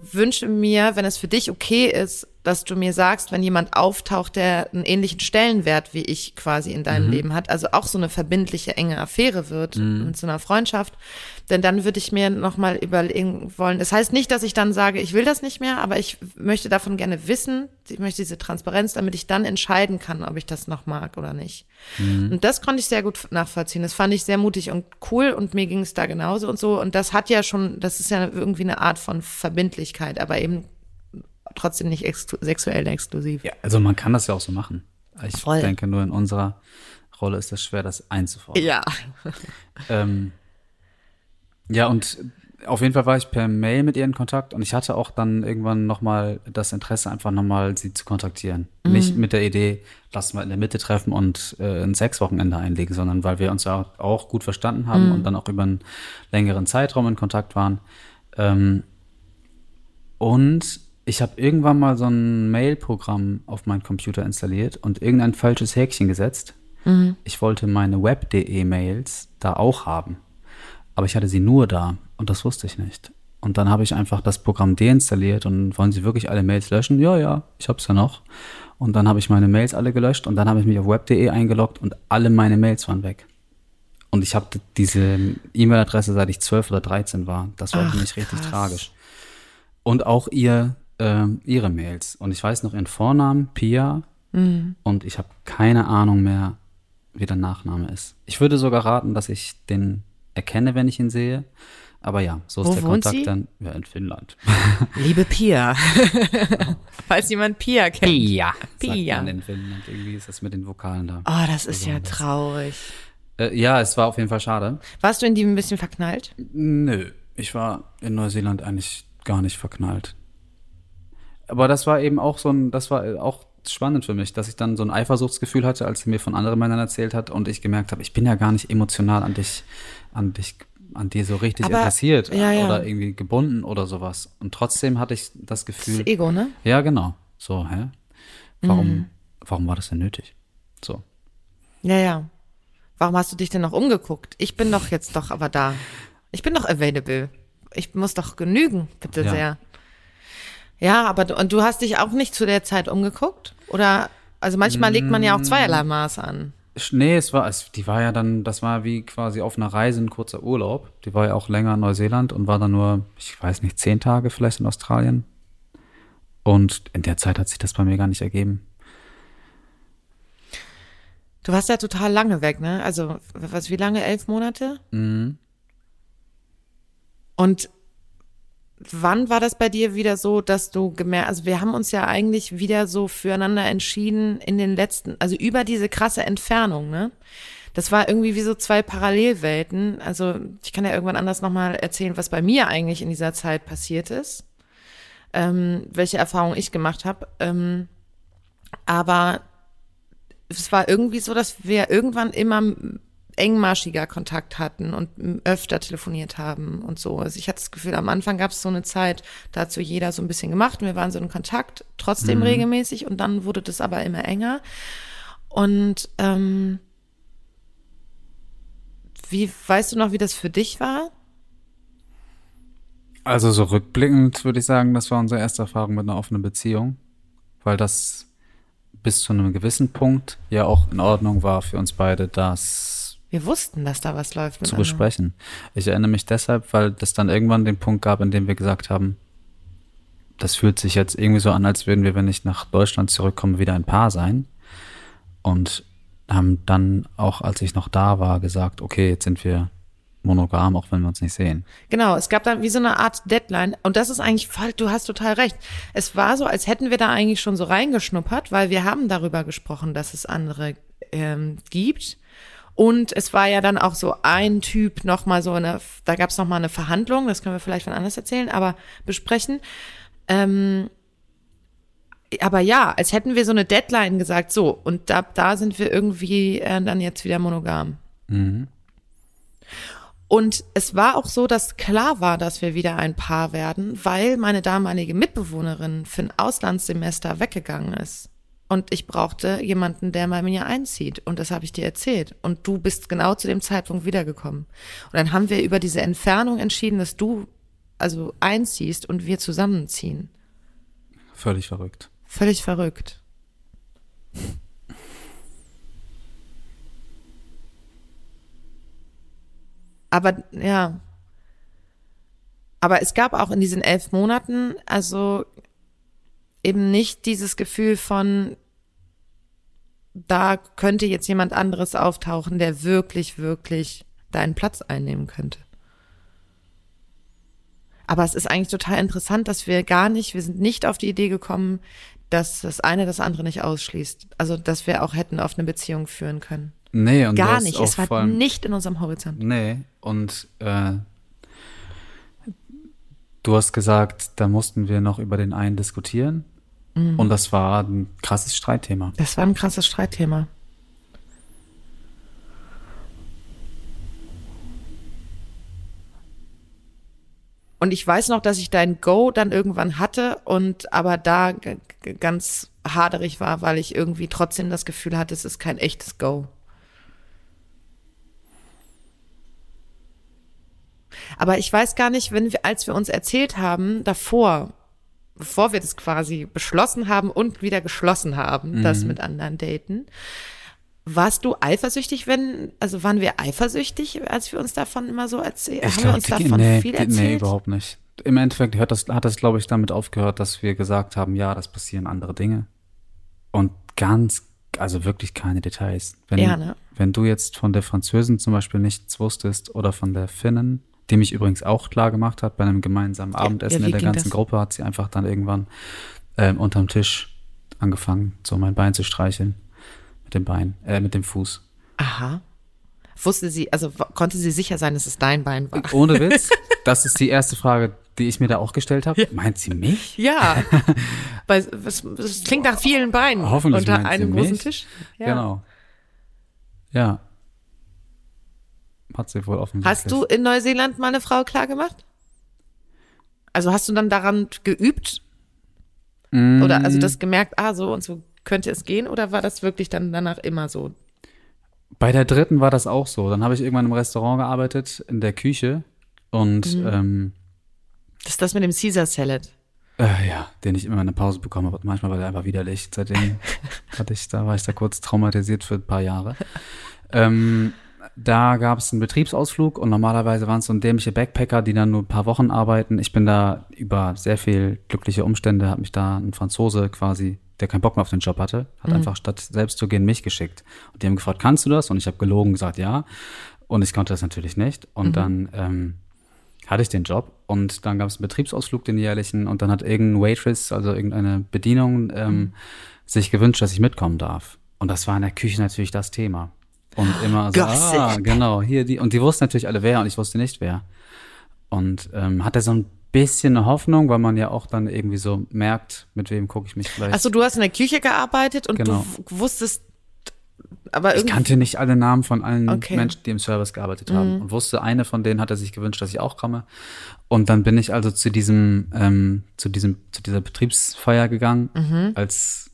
wünsche mir, wenn es für dich okay ist, dass du mir sagst, wenn jemand auftaucht, der einen ähnlichen Stellenwert wie ich quasi in deinem mhm. Leben hat, also auch so eine verbindliche, enge Affäre wird mhm. mit so einer Freundschaft, denn dann würde ich mir nochmal überlegen wollen. Das heißt nicht, dass ich dann sage, ich will das nicht mehr, aber ich möchte davon gerne wissen, ich möchte diese Transparenz, damit ich dann entscheiden kann, ob ich das noch mag oder nicht. Mhm. Und das konnte ich sehr gut nachvollziehen. Das fand ich sehr mutig und cool und mir ging es da genauso und so. Und das hat ja schon, das ist ja irgendwie eine Art von Verbindlichkeit, aber eben trotzdem nicht exklu sexuell exklusiv. Ja, also man kann das ja auch so machen. Ich Voll. denke, nur in unserer Rolle ist es schwer, das einzufordern. Ja. ähm, ja, und auf jeden Fall war ich per Mail mit ihr in Kontakt und ich hatte auch dann irgendwann nochmal das Interesse, einfach nochmal sie zu kontaktieren. Mhm. Nicht mit der Idee, lass mal in der Mitte treffen und äh, ein Sexwochenende einlegen, sondern weil wir uns ja auch gut verstanden haben mhm. und dann auch über einen längeren Zeitraum in Kontakt waren. Ähm, und ich habe irgendwann mal so ein Mail-Programm auf meinen Computer installiert und irgendein falsches Häkchen gesetzt. Mhm. Ich wollte meine Web.de-Mails da auch haben. Aber ich hatte sie nur da und das wusste ich nicht. Und dann habe ich einfach das Programm deinstalliert und wollen Sie wirklich alle Mails löschen? Ja, ja, ich habe es ja noch. Und dann habe ich meine Mails alle gelöscht und dann habe ich mich auf web.de eingeloggt und alle meine Mails waren weg. Und ich habe diese E-Mail-Adresse seit ich 12 oder 13 war. Das war Ach, für mich richtig krass. tragisch. Und auch ihr äh, ihre Mails. Und ich weiß noch ihren Vornamen, Pia. Mhm. Und ich habe keine Ahnung mehr, wie der Nachname ist. Ich würde sogar raten, dass ich den erkenne, wenn ich ihn sehe. Aber ja, so ist Wo der Kontakt sie? dann ja, in Finnland. Liebe Pia. Falls jemand Pia kennt. Pia. Pia. In Finnland. Irgendwie ist das mit den Vokalen da. Oh, das ist ja traurig. Äh, ja, es war auf jeden Fall schade. Warst du in die ein bisschen verknallt? Nö. Ich war in Neuseeland eigentlich gar nicht verknallt aber das war eben auch so ein, das war auch spannend für mich, dass ich dann so ein Eifersuchtsgefühl hatte, als sie mir von anderen Männern erzählt hat und ich gemerkt habe, ich bin ja gar nicht emotional an dich, an dich, an dir so richtig Aber, interessiert ja, ja. oder irgendwie gebunden oder sowas. Und trotzdem hatte ich das Gefühl. Das Ego, ne? Ja, genau. So, hä? Warum, mhm. warum war das denn nötig? So. Ja, ja. Warum hast du dich denn noch umgeguckt? Ich bin doch jetzt doch aber da. Ich bin doch available. Ich muss doch genügen, bitte ja. sehr. Ja, aber du, und du hast dich auch nicht zu der Zeit umgeguckt? Oder, also manchmal legt man ja auch zweierlei mm. Maß an. Nee, es war, es, die war ja dann, das war wie quasi auf einer Reise ein kurzer Urlaub. Die war ja auch länger in Neuseeland und war dann nur, ich weiß nicht, zehn Tage vielleicht in Australien. Und in der Zeit hat sich das bei mir gar nicht ergeben. Du warst ja total lange weg, ne? Also, was, wie lange? Elf Monate? Mhm. Und wann war das bei dir wieder so, dass du gemerkt, also wir haben uns ja eigentlich wieder so füreinander entschieden in den letzten, also über diese krasse Entfernung, ne? Das war irgendwie wie so zwei Parallelwelten. Also ich kann ja irgendwann anders nochmal erzählen, was bei mir eigentlich in dieser Zeit passiert ist, ähm, welche Erfahrungen ich gemacht habe. Ähm, aber es war irgendwie so, dass wir irgendwann immer engmaschiger Kontakt hatten und öfter telefoniert haben und so. Also ich hatte das Gefühl, am Anfang gab es so eine Zeit, da hat so jeder so ein bisschen gemacht und wir waren so in Kontakt, trotzdem mhm. regelmäßig und dann wurde das aber immer enger. Und ähm, wie weißt du noch, wie das für dich war? Also so rückblickend würde ich sagen, das war unsere erste Erfahrung mit einer offenen Beziehung, weil das bis zu einem gewissen Punkt ja auch in Ordnung war für uns beide, dass wir wussten, dass da was läuft. Zu besprechen. Ich erinnere mich deshalb, weil das dann irgendwann den Punkt gab, in dem wir gesagt haben, das fühlt sich jetzt irgendwie so an, als würden wir, wenn ich nach Deutschland zurückkomme, wieder ein Paar sein. Und haben dann auch, als ich noch da war, gesagt, okay, jetzt sind wir monogam, auch wenn wir uns nicht sehen. Genau, es gab dann wie so eine Art Deadline und das ist eigentlich voll, du hast total recht. Es war so, als hätten wir da eigentlich schon so reingeschnuppert, weil wir haben darüber gesprochen, dass es andere ähm, gibt. Und es war ja dann auch so ein Typ nochmal so eine, da gab es nochmal eine Verhandlung, das können wir vielleicht von anders erzählen, aber besprechen. Ähm, aber ja, als hätten wir so eine Deadline gesagt, so, und da, da sind wir irgendwie äh, dann jetzt wieder monogam. Mhm. Und es war auch so, dass klar war, dass wir wieder ein Paar werden, weil meine damalige Mitbewohnerin für ein Auslandssemester weggegangen ist. Und ich brauchte jemanden, der bei mir einzieht. Und das habe ich dir erzählt. Und du bist genau zu dem Zeitpunkt wiedergekommen. Und dann haben wir über diese Entfernung entschieden, dass du also einziehst und wir zusammenziehen. Völlig verrückt. Völlig verrückt. Aber ja. Aber es gab auch in diesen elf Monaten, also eben nicht dieses Gefühl von, da könnte jetzt jemand anderes auftauchen, der wirklich, wirklich deinen Platz einnehmen könnte. Aber es ist eigentlich total interessant, dass wir gar nicht, wir sind nicht auf die Idee gekommen, dass das eine das andere nicht ausschließt. Also, dass wir auch hätten auf eine Beziehung führen können. Nee, und Gar nicht. Es war allem- nicht in unserem Horizont. Nee, und äh, du hast gesagt, da mussten wir noch über den einen diskutieren. Mhm. Und das war ein krasses Streitthema. Das war ein krasses Streitthema. Und ich weiß noch, dass ich dein Go dann irgendwann hatte und aber da ganz haderig war, weil ich irgendwie trotzdem das Gefühl hatte, es ist kein echtes Go. Aber ich weiß gar nicht, wenn wir, als wir uns erzählt haben, davor, bevor wir das quasi beschlossen haben und wieder geschlossen haben, das mit anderen daten, warst du eifersüchtig, wenn, also waren wir eifersüchtig, als wir uns davon immer so erzählt, haben wir glaub, uns die- davon nee, viel erzählt? Nee, überhaupt nicht. Im Endeffekt hört das, hat das, glaube ich, damit aufgehört, dass wir gesagt haben, ja, das passieren andere Dinge. Und ganz, also wirklich keine Details. Wenn, Ja, ne? wenn du jetzt von der Französin zum Beispiel nichts wusstest oder von der Finnen, die mich übrigens auch klar gemacht hat, bei einem gemeinsamen Abendessen ja, in der ganzen das? Gruppe, hat sie einfach dann irgendwann ähm, unterm Tisch angefangen, so mein Bein zu streicheln. Mit dem Bein, äh, mit dem Fuß. Aha. Wusste sie, also konnte sie sicher sein, dass es dein Bein war? Ohne Witz, das ist die erste Frage, die ich mir da auch gestellt habe. Meint sie mich? Ja. Weil es, es klingt nach vielen Beinen Hoffentlich unter einem großen mich. Tisch. Ja. Genau. Ja. Hat sie wohl offensichtlich. Hast du in Neuseeland mal eine Frau klar gemacht? Also hast du dann daran geübt? Mm, Oder also das gemerkt, ah, so und so könnte es gehen? Oder war das wirklich dann danach immer so? Bei der dritten war das auch so. Dann habe ich irgendwann im Restaurant gearbeitet, in der Küche. Und Mhm. ähm, Das ist das mit dem Caesar Salad. äh, ja, den ich immer in der Pause bekommen habe. Manchmal war der einfach widerlich. Seitdem hatte ich, da war ich da kurz traumatisiert für ein paar Jahre. Ähm, da gab es einen Betriebsausflug und normalerweise waren es so dämliche Backpacker, die dann nur ein paar Wochen arbeiten. Ich bin da über sehr viel glückliche Umstände, hat mich da ein Franzose quasi, der keinen Bock mehr auf den Job hatte, hat einfach statt selbst zu gehen mich geschickt. Und die haben gefragt, kannst du das? Und ich habe gelogen gesagt, ja. Und ich konnte das natürlich nicht. Und dann ähm, hatte ich den Job und dann gab es einen Betriebsausflug, den jährlichen, und dann hat irgendein Waitress, also irgendeine Bedienung, ähm, sich gewünscht, dass ich mitkommen darf. Und das war in der Küche natürlich das Thema. Und immer so, Gossip. ah, genau, hier die. Und die wussten natürlich alle wer und ich wusste nicht wer. Und ähm, hatte so ein bisschen eine Hoffnung, weil man ja auch dann irgendwie so merkt, mit wem gucke ich mich vielleicht. Achso, du hast in der Küche gearbeitet und Genau. du wusstest, aber ich kannte nicht alle Namen von allen Okay. Mhm. Menschen, die im Service gearbeitet haben. Und wusste, eine von denen hatte sich gewünscht, dass ich auch komme. Und dann bin ich also zu diesem, ähm, zu diesem, zu dieser Betriebsfeier gegangen, Mhm. als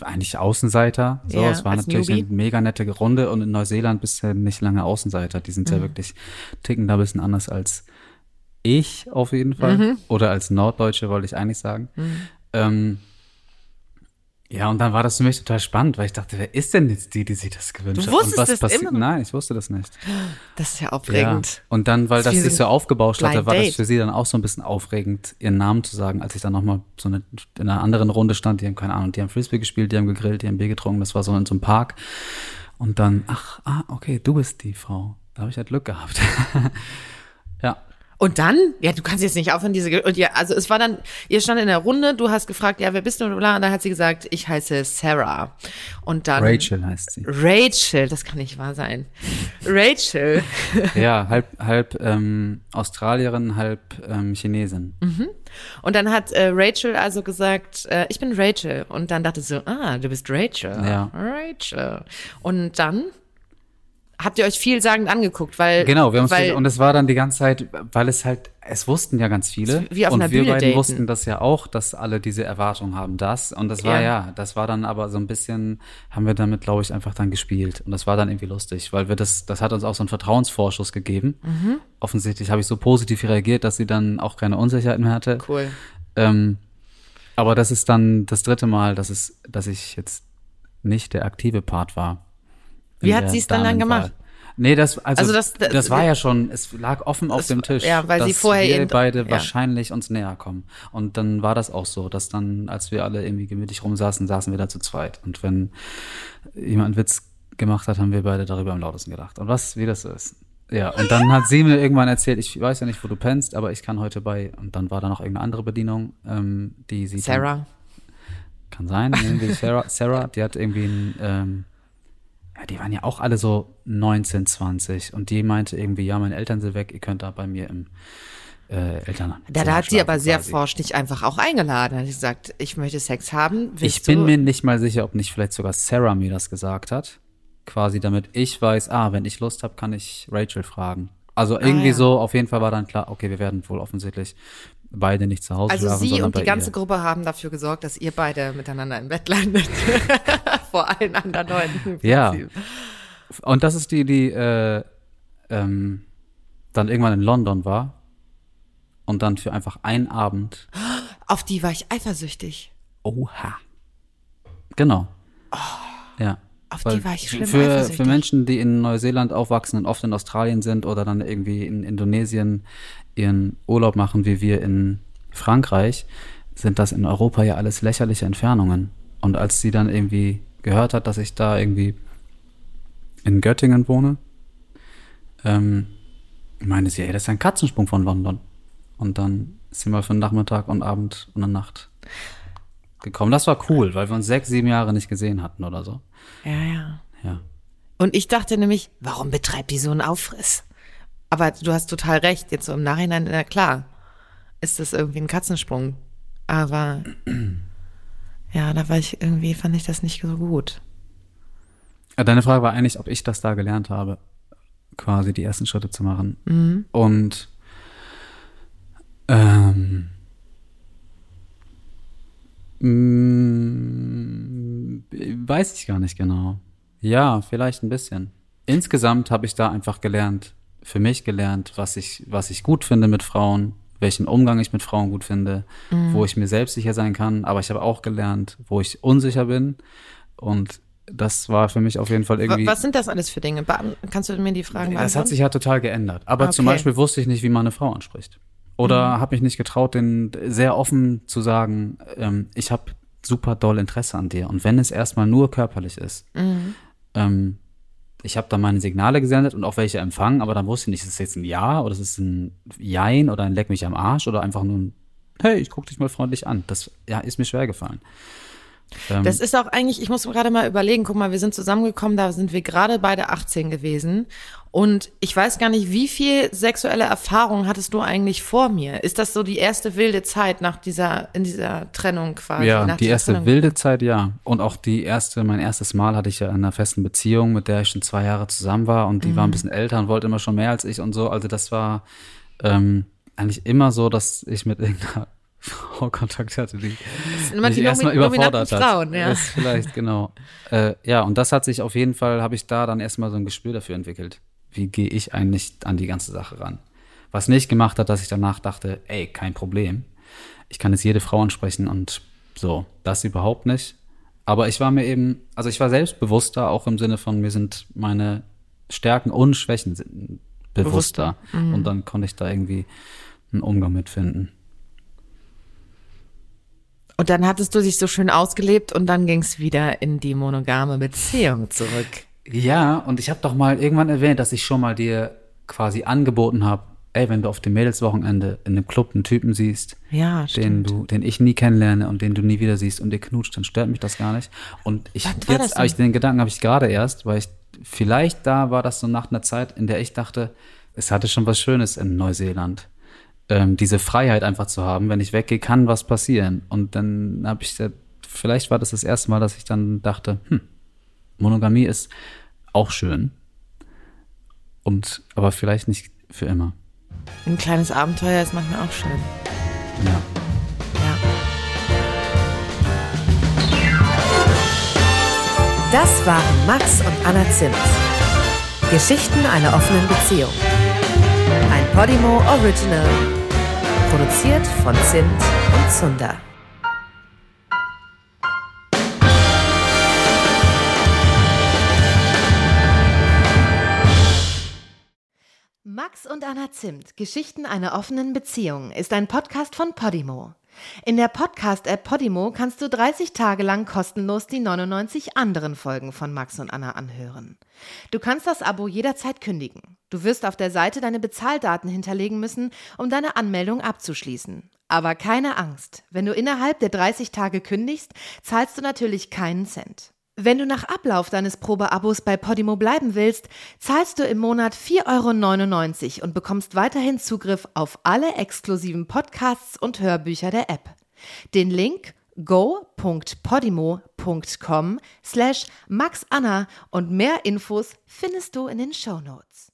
eigentlich Außenseiter. So, Ja, es war natürlich Newbie. eine mega nette Runde und in Neuseeland bist du nicht lange Außenseiter. Die Mhm. sind ja wirklich, ticken da ein bisschen anders als ich auf jeden Fall. Mhm. Oder als Norddeutsche, wollte ich eigentlich sagen. Ähm, ja, und dann war das für mich total spannend, weil ich dachte, wer ist denn jetzt die, die sich das gewünscht Du hat? Und wusstest was das passiert? immer? Nein, ich wusste das nicht. Das ist ja Ja. aufregend. Und dann, weil Das das sich so aufgebauscht hatte, war das Date. für sie dann auch so ein bisschen aufregend, ihren Namen zu sagen, als ich dann nochmal so eine, in einer anderen Runde stand. Die haben keine Ahnung, die haben Frisbee gespielt, die haben gegrillt, die haben Bier getrunken. Das war so in so einem Park. Und dann, ach, ah, okay, du bist die Frau. Da habe ich halt Glück gehabt. ja. Und dann, ja, du kannst jetzt nicht aufhören, diese, und ja, also es war dann, ihr stand in der Runde, du hast gefragt, ja, wer bist du, und bla, und dann hat sie gesagt, ich heiße Sarah. Und dann. Rachel heißt sie. Rachel, das kann nicht wahr sein. Rachel. Ja, halb, halb ähm, Australierin, halb ähm, Chinesin. Und dann hat äh, Rachel also gesagt, äh, ich bin Rachel. Und dann dachte sie so, ah, du bist Rachel. Ja. Rachel. Und dann habt ihr euch vielsagend angeguckt, weil. Genau, wir haben uns weil, und es war dann die ganze Zeit, weil es halt, es wussten ja ganz viele Wie auf und einer wir Bühne beiden daten. wussten das ja auch, dass alle diese Erwartungen haben, das und das war Ja. ja, das war dann aber so ein bisschen, haben wir damit, glaube ich, einfach dann gespielt und das war dann irgendwie lustig, weil wir das, das hat uns auch so einen Vertrauensvorschuss gegeben. Mhm. Offensichtlich habe ich so positiv reagiert, dass sie dann auch keine Unsicherheit mehr hatte. Cool. Ähm, aber das ist dann das dritte Mal, dass es, dass ich jetzt nicht der aktive Part war. Wie hat sie es dann dann gemacht? Nee, das, also, Also das- das, das- war ja schon, es lag offen auf dem Tisch, ja, weil sie dass vorher wir beide ja. wahrscheinlich uns näher kommen. Und dann war das auch so, dass dann, als wir alle irgendwie gemütlich rumsaßen, saßen wir da zu zweit. Und wenn jemand einen Witz gemacht hat, haben wir beide darüber am lautesten gelacht. Und was, wie das so ist. Ja, und dann hat sie mir irgendwann erzählt, ich weiß ja nicht, wo du pennst, aber ich kann heute bei, und dann war da noch irgendeine andere Bedienung, ähm, die sie. dann- Sarah. kann sein, Sarah, Sarah, die hat irgendwie ein, ähm, ja, die waren ja auch alle so 19, 20 und die meinte irgendwie, ja, meine Eltern sind weg, ihr könnt da bei mir im äh, Eltern. Da, da hat sie aber sehr quasi. forsch dich einfach auch eingeladen. Hat sie gesagt, ich möchte Sex haben. Ich bin mir nicht mal sicher, ob nicht vielleicht sogar Sarah mir das gesagt hat. Quasi damit ich weiß, ah, wenn ich Lust habe, kann ich Rachel fragen. Also irgendwie Ah, ja. so, auf jeden Fall war dann klar, okay, wir werden wohl offensichtlich beide nicht zu Hause Also schlafen, sie sondern und die ganze ihr. Gruppe haben dafür gesorgt, dass ihr beide miteinander im Bett landet. Vor allen anderen Leuten. Ja. Und das ist die, die äh, ähm, dann irgendwann in London war und dann für einfach einen Abend. Auf die war ich eifersüchtig. Oha. Genau. ja. Auf die Weil war ich schlimm für, eifersüchtig. für Menschen, die in Neuseeland aufwachsen und oft in Australien sind oder dann irgendwie in Indonesien ihren Urlaub machen, wie wir in Frankreich, sind das in Europa ja alles lächerliche Entfernungen. Und als sie dann irgendwie gehört hat, dass ich da irgendwie in Göttingen wohne, ähm, meinte sie, ey, das ist ein Katzensprung von London. Und dann ist sie mal für einen Nachmittag und Abend und eine Nacht gekommen. Das war cool, weil wir uns sechs, sieben Jahre nicht gesehen hatten oder so. Ja, ja. Ja. Und ich dachte nämlich, warum betreibt die so einen Aufriss? Aber du hast total recht. Jetzt so im Nachhinein, na klar, ist das irgendwie ein Katzensprung. Aber ja, da war ich irgendwie, fand ich das nicht so gut. Deine Frage war eigentlich, ob ich das da gelernt habe, quasi die ersten Schritte zu machen. Und ähm, mh, weiß ich gar nicht genau. Ja, vielleicht ein bisschen. Insgesamt habe ich da einfach gelernt, für mich gelernt, was ich, was ich gut finde mit Frauen, welchen Umgang ich mit Frauen gut finde, wo ich mir selbstsicher sein kann, aber ich habe auch gelernt, wo ich unsicher bin. Und das war für mich auf jeden Fall irgendwie. Was sind das alles für Dinge? Kannst du mir die Fragen Das hat beantworten? sich ja total geändert. Aber zum Okay. Beispiel wusste ich nicht, wie man eine Frau anspricht. Oder habe mich nicht getraut, den sehr offen zu sagen, ähm, ich habe super doll Interesse an dir. Und wenn es erstmal nur körperlich ist, ähm, ich habe da meine Signale gesendet und auch welche empfangen, aber dann wusste ich nicht, ist es jetzt ein Ja oder ist es ein Jein oder ein Leck mich am Arsch oder einfach nur ein Hey, ich guck dich mal freundlich an. Das ja, ist mir schwer gefallen. Ähm, Das ist auch eigentlich, ich muss gerade mal überlegen, guck mal, wir sind zusammengekommen, da sind wir gerade beide 18 gewesen. Und ich weiß gar nicht, wie viel sexuelle Erfahrung hattest du eigentlich vor mir? Ist das so die erste wilde Zeit nach dieser, in dieser Trennung quasi? Ja, die erste Trennung? wilde Zeit, ja. Und auch die erste, mein erstes Mal hatte ich ja in einer festen Beziehung, mit der ich schon zwei Jahre zusammen war und die Mhm. war ein bisschen älter und wollte immer schon mehr als ich und so. Also das war ähm, eigentlich immer so, dass ich mit irgendeiner Frau Kontakt hatte, die mich die erstmal überfordert hat. Frauen, ja. Das vielleicht, genau. Äh, ja, und das hat sich auf jeden Fall, habe ich da dann erstmal so ein Gespür dafür entwickelt. Wie gehe ich eigentlich an die ganze Sache ran? Was nicht gemacht hat, dass ich danach dachte, ey, kein Problem. Ich kann jetzt jede Frau ansprechen und so, das überhaupt nicht. Aber ich war mir eben, also ich war selbstbewusster, auch im Sinne von, mir sind meine Stärken und Schwächen bewusster. Und dann konnte ich da irgendwie einen Umgang mitfinden. Und dann hattest du dich so schön ausgelebt und dann ging es wieder in die monogame Beziehung zurück. Ja, und ich habe doch mal irgendwann erwähnt, dass ich schon mal dir quasi angeboten habe, ey, wenn du auf dem Mädelswochenende in einem Club einen Typen siehst, Ja, den du, den ich nie kennenlerne und den du nie wieder siehst und dir knutscht, dann stört mich das gar nicht. Und ich jetzt habe ich den Gedanken habe ich gerade erst, weil ich vielleicht da war das so nach einer Zeit, in der ich dachte, es hatte schon was Schönes in Neuseeland. Ähm, diese Freiheit einfach zu haben, wenn ich weggehe, kann was passieren. Und dann habe ich, da- vielleicht war das das erste Mal, dass ich dann dachte, hm, Monogamie ist auch schön. Und, aber vielleicht nicht für immer. Ein kleines Abenteuer ist manchmal auch schön. Ja. Ja. Das waren Max und Anna Zimt. Geschichten einer offenen Beziehung. Ein Podimo Original. Produziert von Zimt und Zunder. Max und Anna Zimt, Geschichten einer offenen Beziehung, ist ein Podcast von Podimo. In der Podcast-App Podimo kannst du 30 Tage lang kostenlos die 99 anderen Folgen von Max und Anna anhören. Du kannst das Abo jederzeit kündigen. Du wirst auf der Seite deine Bezahldaten hinterlegen müssen, um deine Anmeldung abzuschließen. Aber keine Angst, wenn du innerhalb der 30 Tage kündigst, zahlst du natürlich keinen Cent. Wenn du nach Ablauf deines Probeabos bei Podimo bleiben willst, zahlst du im Monat 4,99 Euro und bekommst weiterhin Zugriff auf alle exklusiven Podcasts und Hörbücher der App. Den Link go.podimo.com slash maxanna und mehr Infos findest du in den Shownotes.